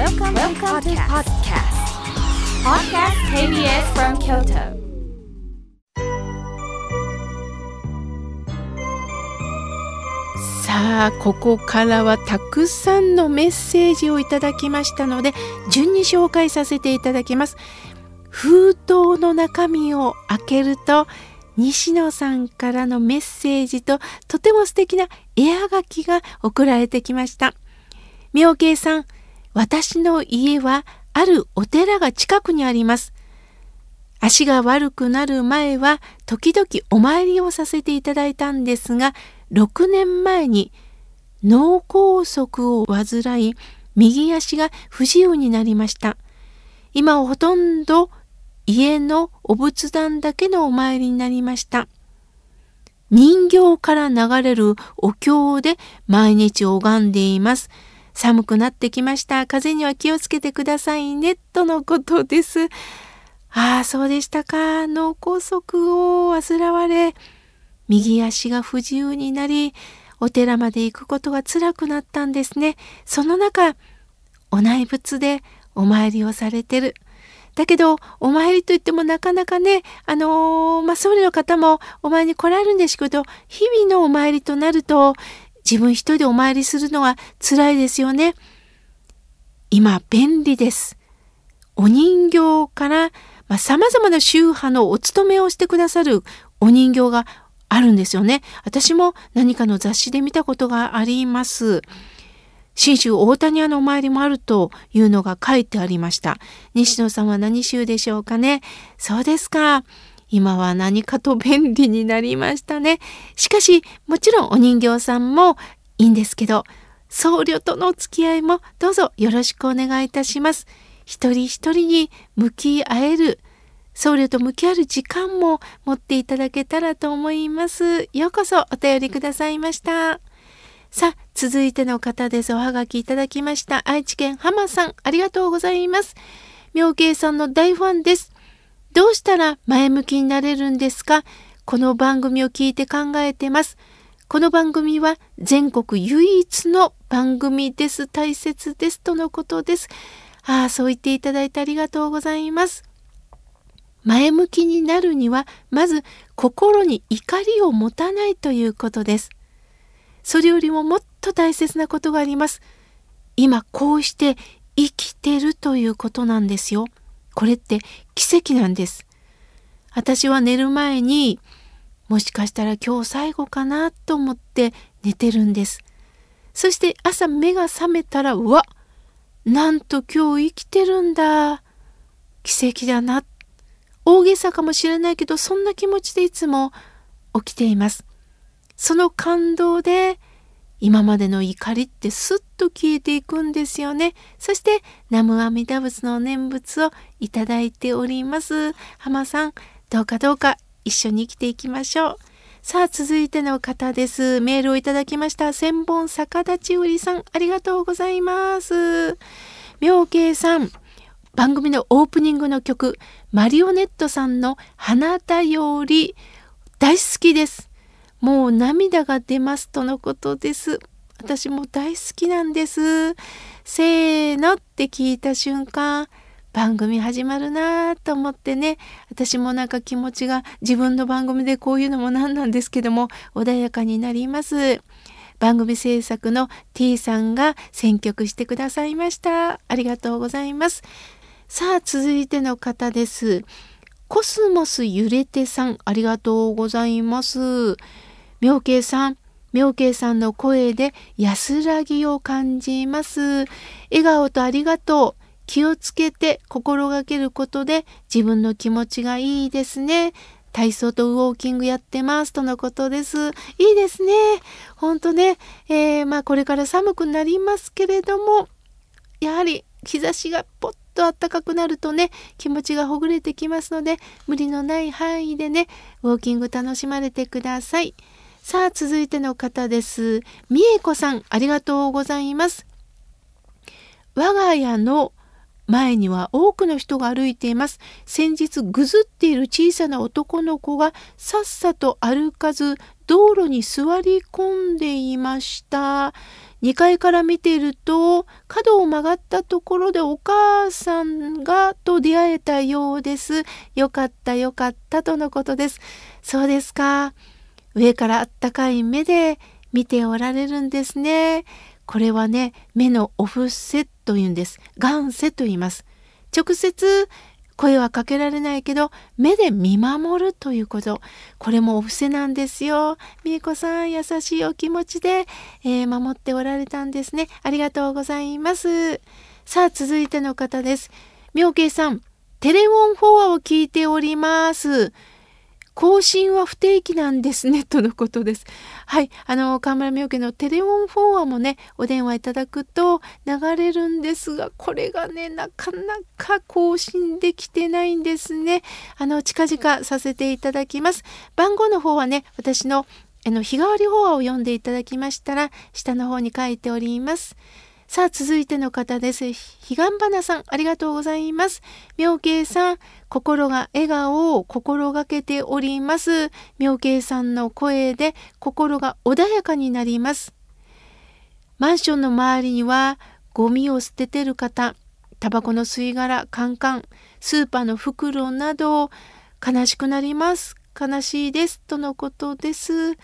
Welcome, Welcome to podcast. Podcast KBS from Kyoto. さあここからはたくさんのメッセージをいただきましたので順に紹介させていただきます封筒の中身を開けると西野さんからのメッセージととても素敵な絵はがきが送られてきました妙慶さん私の家はあるお寺が近くにあります。足が悪くなる前は時々お参りをさせていただいたんですが6年前に脳梗塞を患い右足が不自由になりました。今はほとんど家のお仏壇だけのお参りになりました。人形から流れるお経で毎日拝んでいます。寒くなってきました風には気をつけてくださいねとのことですああそうでしたか脳梗塞を患われ右足が不自由になり、お寺まで行くことが辛くなったんですね。その中、お内仏でお参りをされてる。だけど、お参りといってもなかなかね、あのー、まあ、僧侶の方もお参りに来られるんですけど、日々のお参りとなると、自分一人でお参りするのは辛いですよね。今、便利です。お人形から、まあ、様々な宗派のお勤めをしてくださるお人形があるんですよね。私も何かの雑誌で見たことがあります。信州大谷屋のお参りもあるというのが書いてありました。西野さんは何州でしょうかね。そうですか。今は何かと便利になりましたね。しかし、もちろんお人形さんもいいんですけど、僧侶との付き合いもどうぞよろしくお願いいたします。一人一人に向き合える僧侶と向き合う時間も持っていただけたらと思います。ようこそお便りくださいました。さあ、続いての方です。おはがきいただきました。愛知県浜さん、ありがとうございます。妙慶さんの大ファンです。どうしたら前向きになれるんですか？この番組を聞いて考えてます。この番組は全国唯一の番組です。大切です。とのことです。ああ、そう言っていただいてありがとうございます。前向きになるにはまず心に怒りを持たないということです。それよりももっと大切なことがあります。今こうして生きてるということなんですよ。これって奇跡なんです。私は寝る前にもしかしたら今日最後かなと思って寝てるんです。そして朝目が覚めたらうわなんと今日生きてるんだ奇跡だな大げさかもしれないけどそんな気持ちでいつも起きています。その感動で今までの怒りってスッと消えていくんですよね。そして南無阿弥陀仏の念仏をいただいております。浜さん、どうかどうか一緒に生きていきましょう。さあ、続いての方です。メールをいただきました。千本逆立ち売りさん、ありがとうございます。妙慶さん、番組のオープニングの曲、マリオネットさんの花だより大好きです。もう涙が出ますとのことです。私も大好きなんです。せーのって聞いた瞬間、番組始まるなと思ってね、私もなんか気持ちが自分の番組でこういうのもなんなんですけども、穏やかになります。番組制作の T さんが選曲してくださいました。ありがとうございます。さあ、続いての方です。コスモス揺れてさん、ありがとうございます。妙慶さん、妙慶さんの声で安らぎを感じます。笑顔とありがとう。気をつけて心がけることで自分の気持ちがいいですね。体操とウォーキングやってますとのことです。いいですね。ほんとね、えー、まあこれから寒くなりますけれども、やはり日差しがぽっと暖かくなるとね気持ちがほぐれてきますので無理のない範囲でねウォーキング楽しまれてくださいさあ続いての方ですみえこさんありがとうございます我が家の前には多くの人が歩いています。先日ぐずっている小さな男の子がさっさと歩かず道路に座り込んでいました。2階から見ていると角を曲がったところでお母さんがと出会えたようです。よかったよかったとのことです。そうですか。上からあったかい目で見ておられるんですね。これはね、目のオフセというんです。眼セと言います。直接声はかけられないけど目で見守るということこれもお布施なんですよみえこさん優しいお気持ちで、えー、守っておられたんですねありがとうございますさあ続いての方です妙慶さんテレフォンフォアを聞いております更新は不定期なんですね、とのことです。はい。あの、河村明家のテレフォンフォアもね、お電話いただくと流れるんですが、これがね、なかなか更新できてないんですね。あの、近々させていただきます。番号の方はね、私のあの日替わりフォアを読んでいただきましたら、下の方に書いております。さあ、続いての方です。彼岸花さん、ありがとうございます。妙慶さん、心が笑顔を心がけております。妙慶さんの声で心が穏やかになります。マンションの周りにはゴミを捨ててる方、タバコの吸い殻、カンカン、スーパーの袋など悲しくなります。悲しいです。とのことです。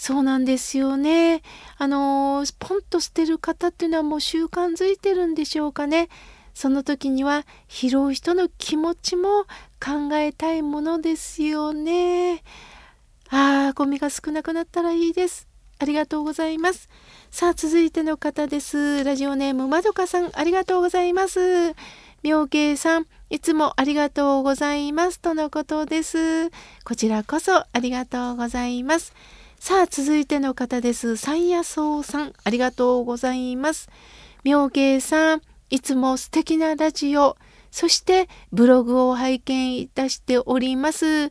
そうなんですよね。あのポンと捨てる方っていうのはもう習慣づいてるんでしょうかね。その時には拾う人の気持ちも考えたいものですよね。ああ、ゴミが少なくなったらいいです。ありがとうございます。さあ、続いての方です。ラジオネームまどかさん、ありがとうございます。妙慶さん、いつもありがとうございます。とのことです。こちらこそありがとうございます。さあ、続いての方です。三夜草さん、ありがとうございます。妙慶さん、いつも素敵なラジオ、そしてブログを拝見いたしております。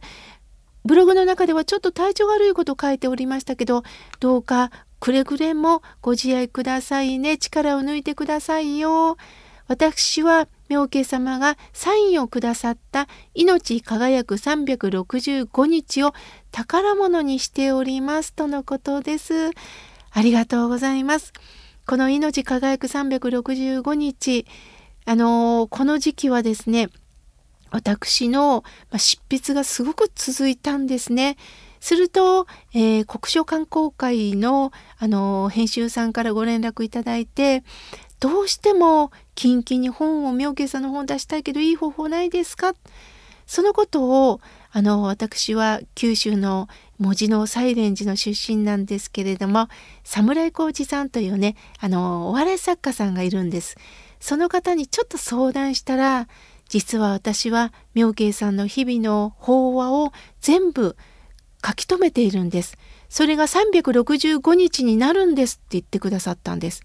ブログの中ではちょっと体調悪いこと書いておりましたけど、どうかくれぐれもご自愛くださいね。力を抜いてくださいよ。私は妙慶様がサインをくださった命輝く365日を宝物にしておりますとのことです。ありがとうございます。この命輝く365日、あのー、この時期はですね、私の執筆がすごく続いたんですね。すると、えー、国書観光会の、あのー、編集さんからご連絡いただいて、どうしてもキンキンに本を妙慶さんの本を出したいけどいい方法ないですか？そのことをあの私は九州の文字のサイレンジの出身なんですけれども侍浩二さんというねあのお笑い作家さんがいるんです。その方にちょっと相談したら実は私は妙慶さんの日々の法話を全部書き留めているんです。それが365日になるんですって言ってくださったんです。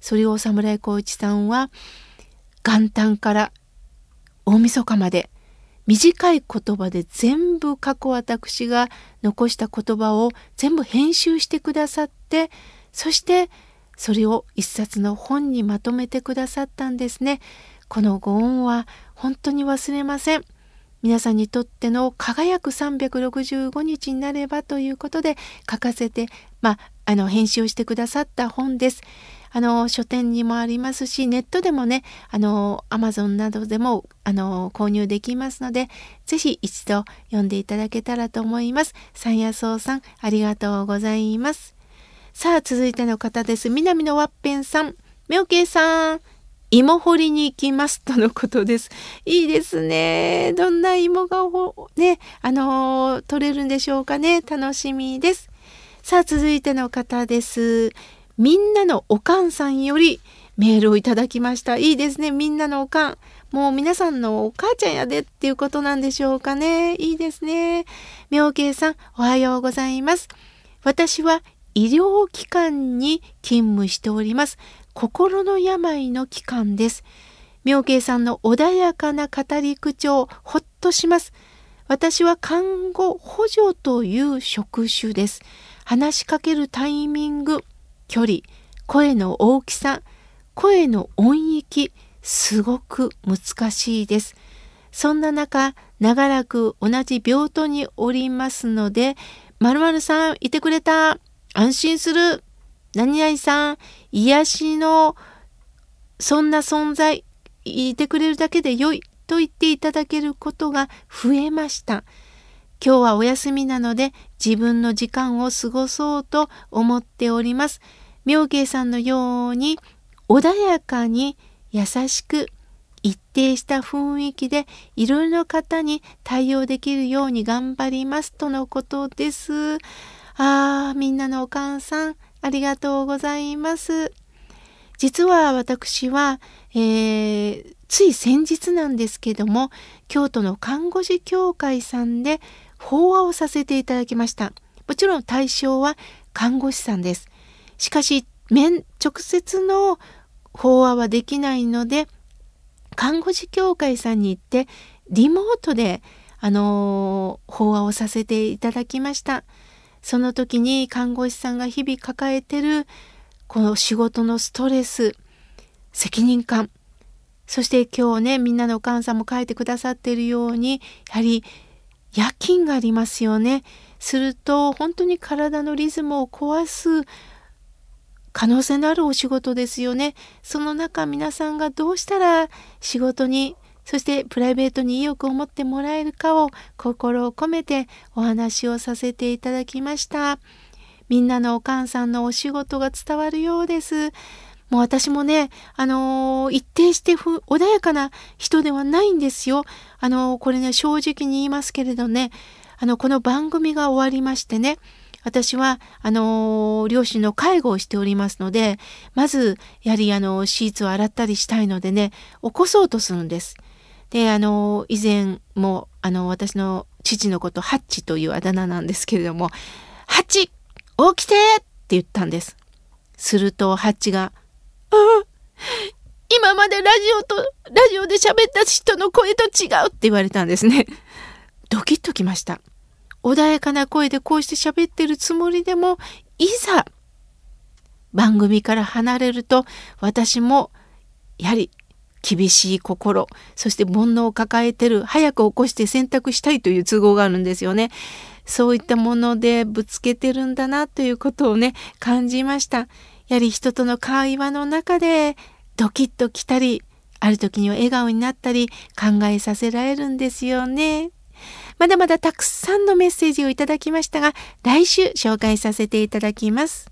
それを侍浩一さんは元旦から大晦日まで短い言葉で全部過去私が残した言葉を全部編集してくださってそしてそれを一冊の本にまとめてくださったんですね。このご恩は本当に忘れません。皆さんにとっての輝く365日になればということで書かせて、まあ、あの編集をしてくださった本です。あの書店にもありますしネットでもねあの Amazon などでもあの購入できますので是非一度読んでいただけたらと思います。三夜草さんありがとうございます。さあ続いての方です。南のワッペンさん、妙慶さん。芋掘りに行きますとのことです。いいですね。どんな芋がね、あの、取れるんでしょうかね。楽しみです。さあ、続いての方です。みんなのおかんさんよりメールをいただきました。いいですね。みんなのおかん。もう皆さんのお母ちゃんやでっていうことなんでしょうかね。いいですね。妙慶さん、おはようございます。私は医療機関に勤務しております。心の病の機関です。妙慶さんの穏やかな語り口調、ほっとします。私は看護補助という職種です。話しかけるタイミング、距離声の大きさ声の音域すごく難しいです。そんな中長らく同じ病棟におりますので「まるさんいてくれた安心する」何々さん、癒しのそんな存在、いてくれるだけで良いと言っていただけることが増えました。今日はお休みなので自分の時間を過ごそうと思っております。妙慶さんのように穏やかに優しく一定した雰囲気でいろいろな方に対応できるように頑張りますとのことです。ああ、みんなのお母さん、ありがとうございます。実は私は、えー、つい先日なんですけども、京都の看護師協会さんで法話をさせていただきました。もちろん対象は看護師さんです。しかし、面、直接の法話はできないので、看護師協会さんに行ってリモートであの法話をさせていただきました。その時に看護師さんが日々抱えてるこの仕事のストレス責任感そして今日ねみんなのお母さんも書いてくださっているようにやはり夜勤がありますよね。すると本当に体のリズムを壊す可能性のあるお仕事ですよね。その中皆さんがどうしたら仕事にそしてプライベートに意欲を持ってもらえるかを心を込めてお話をさせていただきました。みんなのお母さんのお仕事が伝わるようです。もう私もね、あのー、一定して穏やかな人ではないんですよ。あのー、これね、正直に言いますけれどね、あの、この番組が終わりましてね、私は、あの、両親の介護をしておりますので、まず、やはり、あの、シーツを洗ったりしたいのでね、起こそうとするんです。で、あの、以前も、あの、私の父のこと、ハッチというあだ名なんですけれども、ハッチ起きてって言ったんです。すると、ハッチが、ああ今までラジオと、ラジオで喋った人の声と違うって言われたんですね。ドキッときました。穏やかな声でこうして喋ってるつもりでも、いざ番組から離れると私もやはり厳しい心、そして煩悩を抱えてる、早く起こして選択したいという都合があるんですよね。そういったものでぶつけてるんだなということをね、感じました。やはり人との会話の中でドキッときたり、ある時には笑顔になったり考えさせられるんですよね。まだまだたくさんのメッセージをいただきましたが、来週紹介させていただきます。